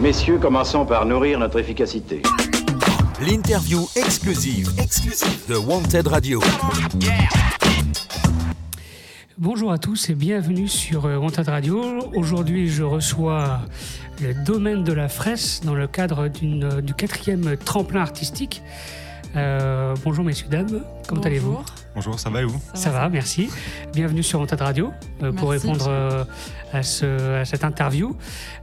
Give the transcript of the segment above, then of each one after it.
Messieurs, commençons par nourrir notre efficacité. L'interview exclusive, exclusive de Wanted Radio. Bonjour à tous et bienvenue sur euh, Wanted Radio. Aujourd'hui, je reçois le domaine de la fraisse dans le cadre d'une- euh, du quatrième tremplin artistique. Euh, bonjour messieurs, dames, comment allez-vous Bonjour. Ça va et vous Ça va, merci. Bienvenue sur Wanted Radio euh, pour répondre euh, à, ce- à cette interview.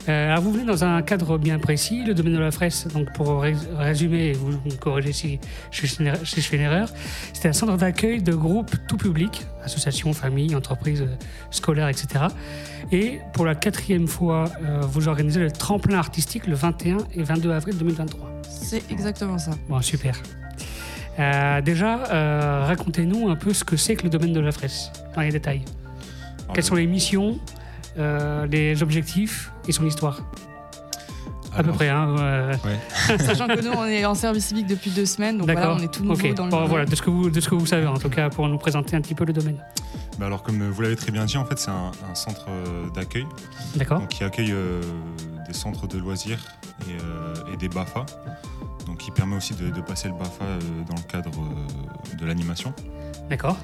Euh, alors vous venez dans un cadre bien précis, le domaine de la fraise. Donc pour ré- résumer, et vous me corrigez si je fais une- si je fais une erreur, c'est un centre d'accueil de groupes tout public, associations, familles, entreprises scolaires, etc. Et pour la quatrième fois, euh, vous organisez le tremplin artistique le 21 et 22 avril 2023. C'est exactement ça. Bon, super. Euh, déjà, euh, racontez-nous un peu ce que c'est que le domaine de la fraise, dans les détails. Quelles sont les missions, euh, les objectifs et son histoire À peu près, hein euh, ouais. Sachant que nous, on est en service civique depuis deux semaines, donc voilà, on est tout nouveau dans le Bon, voilà, de ce, que vous, de ce que vous savez, en tout cas, pour nous présenter un petit peu le domaine. Bah alors, comme vous l'avez très bien dit, en fait, c'est un, un centre d'accueil qui accueille euh, des centres de loisirs et, euh, et des BAFA. Donc, qui permet aussi de, de passer le BAFA euh, dans le cadre euh, de l'animation. D'accord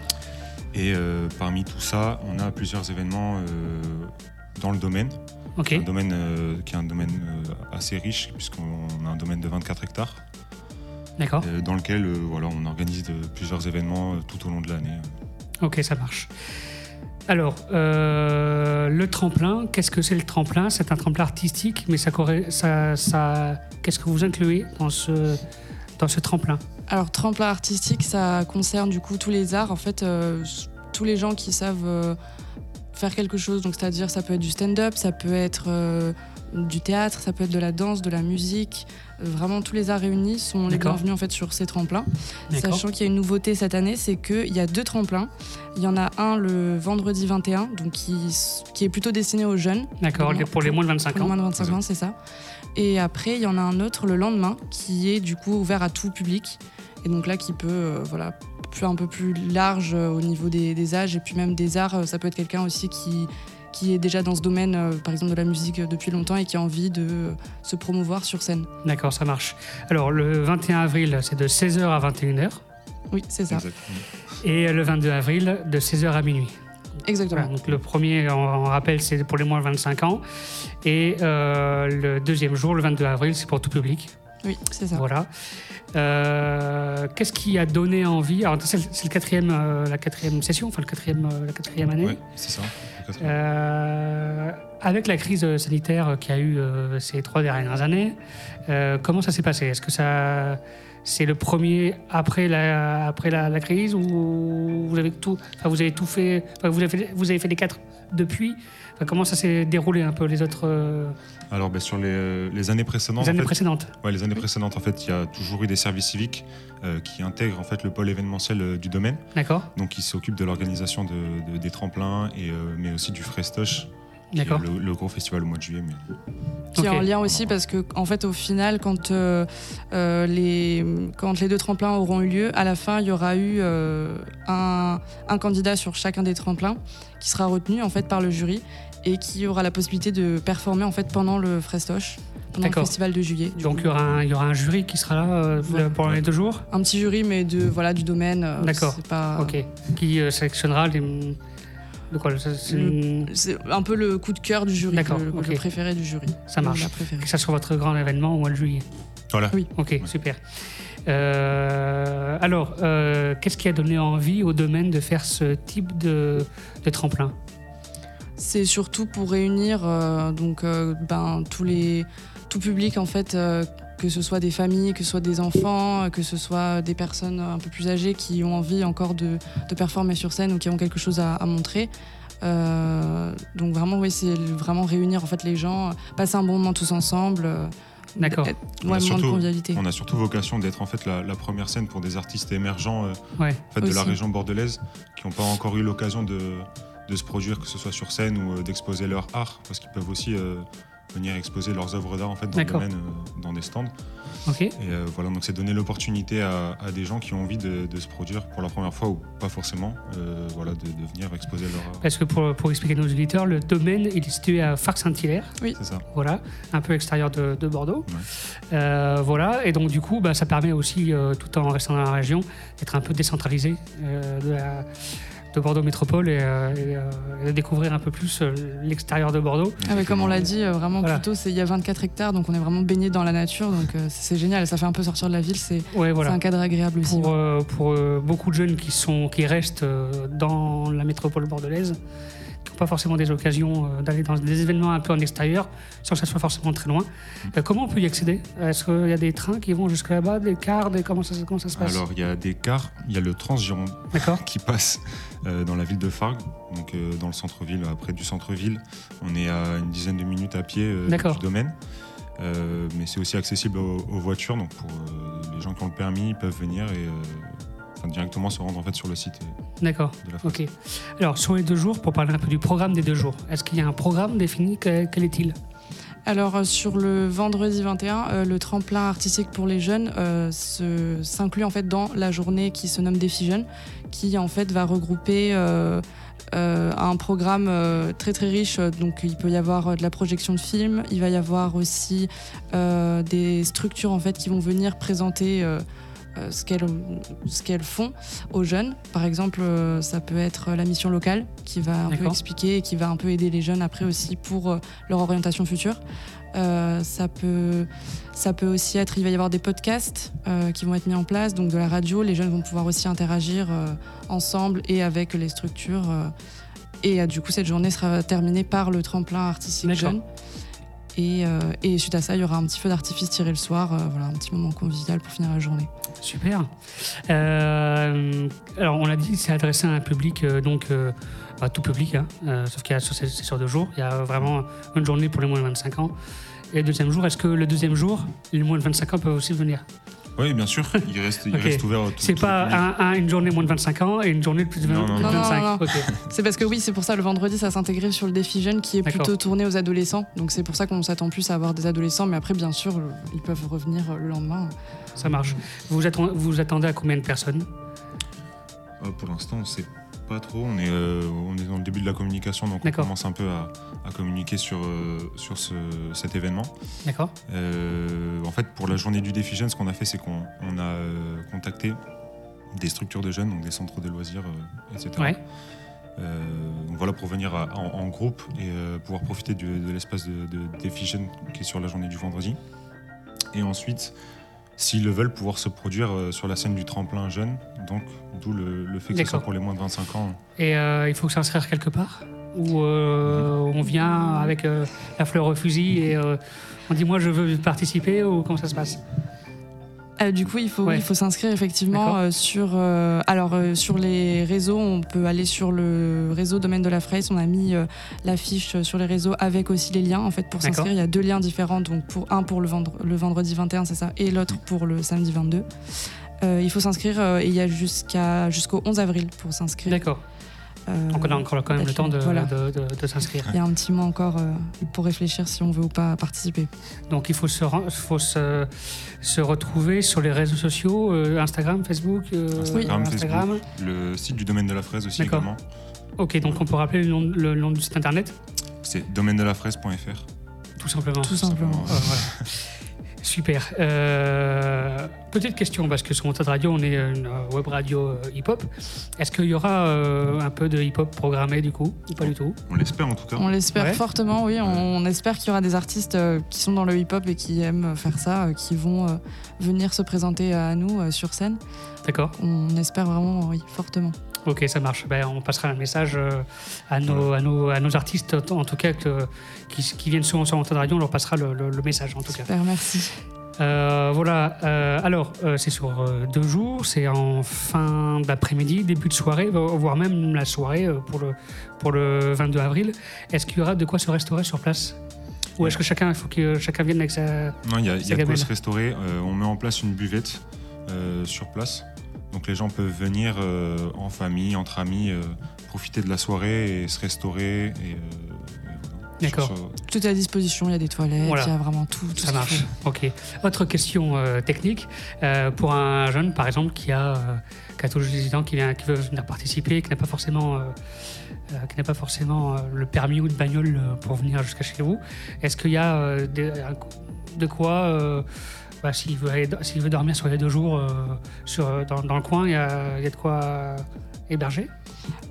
Et euh, parmi tout ça, on a plusieurs événements dans le domaine. Ok. Un domaine euh, qui est un domaine euh, assez riche, puisqu'on a un domaine de 24 hectares, D'accord. euh, dans lequel voilà, on organise de- plusieurs événements tout au long de l'année. Ok, ça marche. Alors, euh, le tremplin, qu'est-ce que c'est le tremplin? C'est un tremplin artistique, mais ça, qu'est-ce que vous incluez dans ce, dans ce tremplin? Alors, tremplin artistique, ça concerne du coup tous les arts, en fait, euh, tous les gens qui savent euh, faire quelque chose. Donc, c'est-à-dire, ça peut être du stand-up, ça peut être du théâtre, ça peut être de la danse, de la musique. Euh, vraiment, tous les arts réunis sont les bienvenus en fait sur ces tremplins. Sachant qu'il y a une nouveauté cette année, c'est qu'il y a deux tremplins. Il y en a un le vendredi 21, donc qui, qui est plutôt destiné aux jeunes. D'accord, pour les moins de 25 Pour les ans. moins de 25 ans, c'est ça. Et après, il y en a un autre le lendemain qui est du coup ouvert à tout public. Et donc là, qui peut, euh, voilà, plus, un peu plus large euh, au niveau des, des âges et puis même des arts. Euh, Ça peut être quelqu'un aussi qui, qui est déjà dans ce domaine, euh, par exemple de la musique euh, depuis longtemps et qui a envie de euh, se promouvoir sur scène. D'accord, ça marche. Alors, le 21 avril, c'est de 16h à 21h. Oui, c'est ça. Exactement. Et le 22 avril, de 16h à minuit. Exactement. Voilà, donc le premier, on, on rappelle, c'est pour les moins de 25 ans. Et euh, le deuxième jour, le 22 avril, c'est pour tout public. Oui, c'est ça. Voilà. Euh, Qu'est-ce qui a donné envie Alors, c'est le, quatrième, euh, la quatrième session, enfin le quatrième, euh, la quatrième année. Ouais, c'est ça. Euh, avec la crise sanitaire qu'il y a eu euh, ces trois dernières années, euh, comment ça s'est passé? Est-ce que ça, c'est le premier après la, après la, la crise ou vous avez tout, enfin, vous avez tout fait, enfin, vous avez fait, vous avez fait les quatre depuis. Enfin, Comment ça s'est déroulé un peu les autres euh, Alors, ben, sur les, euh, les années précédentes, les années en fait, précédentes? Ouais, les années précédentes, en fait, il y a toujours eu des services civiques euh, qui intègrent en fait le pôle événementiel euh, du domaine, D'accord, donc qui s'occupent de l'organisation de, de- des tremplins et mais aussi du d'accord. Le, le gros festival au mois de juillet. Mais... qui est Ok. en lien aussi parce que en fait au final quand euh, euh, les quand les deux tremplins auront eu lieu à la fin il y aura eu euh, un, un candidat sur chacun des tremplins qui sera retenu en fait par le jury et qui aura la possibilité de performer en fait pendant le Frestoche pendant le festival de juillet du Donc il y, aura un, il y aura un jury qui sera là euh, Voilà. pendant les deux jours? Un petit jury mais de voilà du domaine euh, D'accord. pas Ok. Qui euh, sélectionnera les. De quoi ça, c'est un peu le coup de cœur du jury D'accord, le, préféré du jury Ça marche. Que ça soit votre grand événement au mois de juillet. Voilà. Oui. Ok, super. Euh, alors, euh, qu'est-ce qui a donné envie au domaine de faire ce type de, de tremplin? C'est surtout pour réunir euh, donc euh, ben tous les tout public en fait euh, que ce soit des familles, que ce soit des enfants, euh, que ce soit des personnes un peu plus âgées qui ont envie encore de, de performer sur scène ou qui ont quelque chose à, à montrer. Euh, donc vraiment oui c'est vraiment réunir en fait les gens, passer un bon moment tous ensemble. euh, D'accord. On a de surtout- convivialité. On a surtout vocation d'être en fait la, la première scène pour des artistes émergents euh, Ouais, en fait, de la région bordelaise qui n'ont pas encore eu l'occasion de, de se produire, que ce soit sur scène ou euh, d'exposer leur art, parce qu'ils peuvent aussi euh, venir exposer leurs œuvres d'art en fait dans le D'accord. domaine, euh, dans des stands. Ok. Et euh, voilà, donc c'est donner l'opportunité à, à des gens qui ont envie de, de se produire pour la première fois ou pas forcément, euh, voilà, de, de venir exposer leur art. Parce que pour, pour expliquer à nos auditeurs, le domaine il est situé à Farc-Saint-Hilaire, C'est ça. voilà, un peu extérieur de, de Bordeaux. Ouais. Euh, voilà, et donc du coup, bah, ça permet aussi, euh, tout en restant dans la région, d'être un peu décentralisé euh, de, la- de Bordeaux Métropole et, euh, et, euh, et découvrir un peu plus euh, l'extérieur de Bordeaux. Ah ouais, comme on l'a dit, vraiment Voilà. plutôt, c'est- il y a 24 hectares, donc on est vraiment baigné dans la nature, donc euh, c'est génial. Ça fait un peu sortir de la ville, c'est Ouais, c'est voilà. un cadre agréable aussi. Pour, ouais. euh, pour euh, beaucoup de jeunes qui, sont, qui restent euh, dans la métropole bordelaise, qui n'ont pas forcément des occasions euh, d'aller dans des événements un peu en extérieur, sans que ça soit forcément très loin. Euh, comment on peut y accéder? Est-ce qu'il y a des trains qui vont jusqu'à là-bas, des cars, des... Comment, ça, comment ça se passe? Alors il y a des cars, il y a le Transgironde D'accord qui passe euh, dans la ville de Fargue, donc dans le centre-ville, près du centre-ville. On est à une dizaine de minutes à pied du domaine. Mais c'est aussi accessible aux, voitures, donc pour les gens qui ont le permis, ils peuvent venir et enfin, directement se rendre en fait sur le site euh, D'accord. de la France. Ok. Alors, sur les deux jours, pour parler un peu du programme des deux jours, est-ce qu'il y a un programme défini Que- Quel est-il? Alors euh, sur le vendredi 21, euh, le tremplin artistique pour les jeunes euh, se- s'inclut en fait dans la journée qui se nomme Défi Jeunes, qui en fait va regrouper euh, euh, un programme euh, très très riche. Donc il peut y avoir de la projection de films, il va y avoir aussi euh, des structures en fait qui vont venir présenter. Euh, ce qu'elles qu'elles font aux jeunes. Par exemple, euh, ça peut être la mission locale qui va un peu expliquer et qui va un peu aider les jeunes après aussi pour euh, leur orientation future. Euh, ça, peut, ça peut aussi être, il va y avoir des podcasts euh, qui vont être mis en place, donc de la radio. Les jeunes vont pouvoir aussi interagir euh, ensemble et avec les structures. et du coup, cette journée sera terminée par le tremplin artistique jeune. Et, euh, et suite à ça, il y aura un petit feu d'artifice tiré le soir, euh, voilà, un petit moment convivial pour finir la journée. Super. Euh, alors, on l'a dit, c'est adressé à un public, donc à tout public, hein, sauf qu'il y a sur, sur deux jours. Il y a vraiment une journée pour les moins de 25 ans. Et le deuxième jour, est-ce que le deuxième jour, les moins de 25 ans peuvent aussi venir? Oui, bien sûr, il reste, il reste ouvert. à tout- C'est pas un- un- une journée moins de 25 ans et une journée de plus de Non, non, plus de non. 25. Non, non, non. Ok. C'est parce que oui, c'est pour ça le vendredi, ça s'intégrait sur le défi jeune qui est D'accord. plutôt tourné aux adolescents. Donc c'est pour ça qu'on s'attend plus à avoir des adolescents, mais après, bien sûr, ils peuvent revenir le lendemain. Ça marche. Vous attendez, vous attendez à combien de personnes? Euh, pour l'instant, on sait pas trop. On est, euh, on est dans le début de la communication, donc on commence un peu à, à communiquer sur, euh, sur ce- cet événement. D'accord Euh, en fait, pour la journée du défi jeune, ce qu'on a fait, c'est qu'on on a contacté des structures de jeunes, donc des centres de loisirs, etc. Ouais. Donc voilà, pour venir à- en, en groupe et pouvoir profiter du- de l'espace de, de défi jeune qui est sur la journée du vendredi. Et ensuite, s'ils le veulent, pouvoir se produire euh, sur la scène du tremplin jeune, donc d'où le, le fait que ce soit pour les moins de 25 ans. Et euh, il faut s'inscrire quelque part? Ou euh, on vient avec euh, la fleur au fusil et on dit moi je veux participer ou comment ça se passe? Euh, du coup, il faut, Ouais. il faut s'inscrire effectivement euh, sur. euh, alors, euh, sur les réseaux, on peut aller sur le réseau Domaine de la Fraise. On a mis l'affiche sur les réseaux avec aussi les liens. En fait, pour s'inscrire, il y a deux liens différents. Donc, pour un pour le, vendre- le vendredi 21, c'est ça, et l'autre pour le samedi 22. Euh, il faut s'inscrire et il y a jusqu'à jusqu'au 11 avril pour s'inscrire. D'accord. Euh, Donc on a encore quand même le temps de, Voilà. de- de- de s'inscrire. Il y a un petit mois encore euh, pour réfléchir si on veut ou pas participer. Donc il faut se, ren- faut se, se retrouver sur les réseaux sociaux, euh, Instagram, Facebook, euh, Instagram, Instagram. Facebook, le site du domaine de la fraise aussi D'accord. également. Ok, donc on peut rappeler le nom, le nom du site internet, C'est domaine de la fraise.fr. tout simplement. Tout simplement. Euh, voilà. Super. Euh, petite question, parce que sur Montade Radio, on est une euh, web radio euh, hip-hop. Est-ce qu'il y aura euh, un peu de hip-hop programmé du coup Ou pas du tout? On l'espère en tout cas. On l'espère Ouais. fortement, oui. On, on espère qu'il y aura des artistes euh, qui sont dans le hip-hop et qui aiment faire ça, euh, qui vont euh, venir se présenter à nous euh, sur scène. D'accord On espère vraiment, oui, fortement. Ok, ça marche. Ben, on passera un message euh, à, nos, à, nos, à nos artistes, en tout cas, que- qui, qui viennent souvent sur Montade Radio. On leur passera le, le- le message, en tout cas. Super, merci. Euh, voilà. euh, alors, euh, c'est sur euh, deux jours. C'est en fin d'après-midi, début de soirée, vo- voire même la soirée euh, pour le, pour le 22 avril. Est-ce qu'il y aura de quoi se restaurer sur place? Ou est-ce que chacun, il faut que chacun vienne avec sa. Non, il y a, il y C'est a de quoi se restaurer. Euh, on met en place une buvette euh, sur place. Donc les gens peuvent venir euh, en famille, entre amis, euh, profiter de la soirée et se restaurer. Et, euh, et voilà. D'accord. Tout est à disposition, il y a des toilettes, Voilà. il y a vraiment tout. tout Ça marche. Ok. Autre question euh, technique. Euh, pour un jeune, par exemple, qui a, euh, qui a tout juste 18 ans, qui, vient, qui veut venir participer, qui n'a pas forcément, euh, euh, qui n'a pas forcément euh, le permis ou de bagnole euh, pour venir jusqu'à chez vous, est-ce qu'il y a euh, de quoi, euh, bah, s'il veut, dormir sur les deux jours euh, sur, dans, dans le coin, il y a, il y a de quoi euh, héberger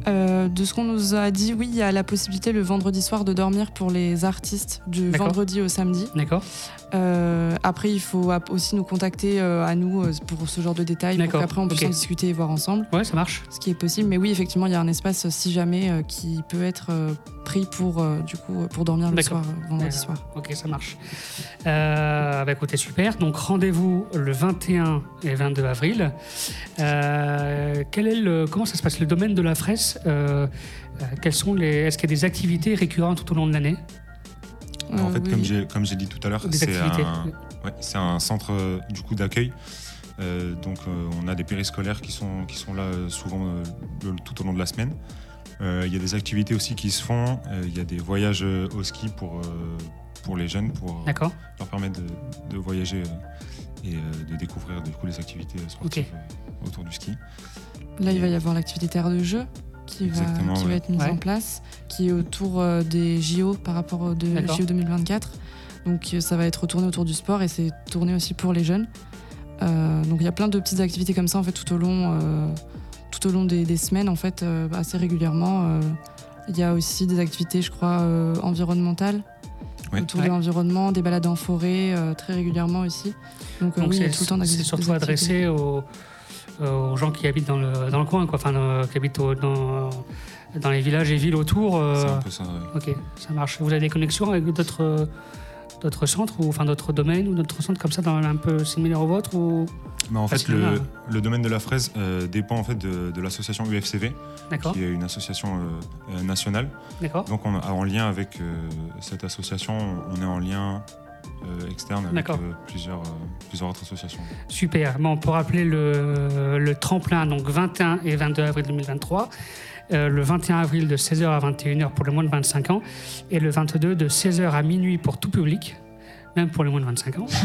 Euh, de ce qu'on nous a dit, oui, il y a la possibilité le vendredi soir de dormir pour les artistes du vendredi au samedi. D'accord Euh, après, il faut aussi nous contacter euh, à nous euh, pour ce genre de détails, D'accord, qu'après on puisse ok. en discuter et voir ensemble, Ouais, ça marche. ce qui est possible. Mais oui, effectivement, il y a un espace, euh, si jamais, euh, qui peut être euh, pris pour, euh, du coup, euh, pour dormir le soir, euh, vendredi soir. Ok, ça marche. Euh, bah, écoutez, super. Donc rendez-vous le 21 et 22 avril. Euh, quel est le, comment ça se passe le domaine de la fraise euh, euh, quels sont les, Est-ce qu'il y a des activités récurrentes tout au long de l'année? En fait, oui. comme j'ai comme j'ai dit tout à l'heure, c'est un, ouais, c'est un centre du coup d'accueil. Euh, donc euh, on a des périscolaires qui sont qui sont là euh, souvent euh, le- tout au long de la semaine. Euh, Il y a des activités aussi qui se font. Euh, Il y a des voyages euh, au ski pour euh, pour les jeunes pour leur permettre de, de voyager euh, et euh, de découvrir du coup les activités sportives euh, autour du ski. Là, il va y avoir l'activité terre de jeu qui va, être mise Ouais. en place, qui est autour euh, des JO par rapport aux. JO 2024. Donc ça va être tourné autour du sport et c'est tourné aussi pour les jeunes. Euh, donc il y a plein de petites activités comme ça en fait tout au long, euh, tout au long des, des semaines en fait euh, assez régulièrement. euh. Il y a aussi des activités, je crois, euh, environnementales Ouais. autour Ouais. de l'environnement, des balades en forêt euh, très régulièrement aussi. Donc, euh, Donc oui, il y a c'est tout le temps c'est surtout adressé aux, aux gens qui habitent dans le, dans le coin, quoi. Enfin, euh, qui habitent au- dans, dans les villages et villes autour. euh, C'est un peu ça. ouais. Ok, ça marche. Vous avez des connexions avec d'autres euh, d'autres centres ou enfin d'autres domaines ou d'autres centres comme ça dans un peu similaires au vôtre ou Mais en fait, le, hein. le domaine de la fraise euh, dépend en fait de, de l'association UFCV, qui est une association euh, euh, nationale. Donc, on en lien avec euh, cette association, on est en lien externe avec plusieurs, plusieurs autres associations. super. Bon, pour rappeler le, le tremplin, donc 21 et 22 avril 2023. Euh, le 21 avril de 16h à 21h pour les moins de 25 ans et le 22 de 16h à minuit pour tout public, même pour les moins de 25 ans.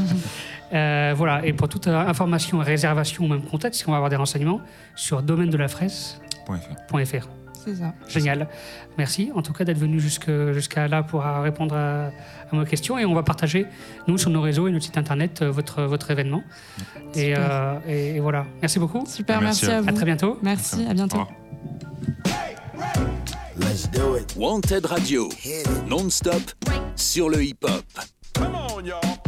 Euh, voilà, et pour toute information, réservation ou même contact, si on va avoir des renseignements, sur domaine de la .fr. fraise.fr. C'est ça. Génial. Merci en tout cas d'être venu jusqu'à là pour euh, répondre à, à mes questions et on va partager, nous, sur nos réseaux et notre site internet, votre, votre événement. Et, Super. euh, et- et voilà. Merci beaucoup. Super, Merci merci, à vous. À très bientôt. Merci, à bientôt. Let's do it. Wanted Radio, non-stop sur le hip-hop. Come on, y'all.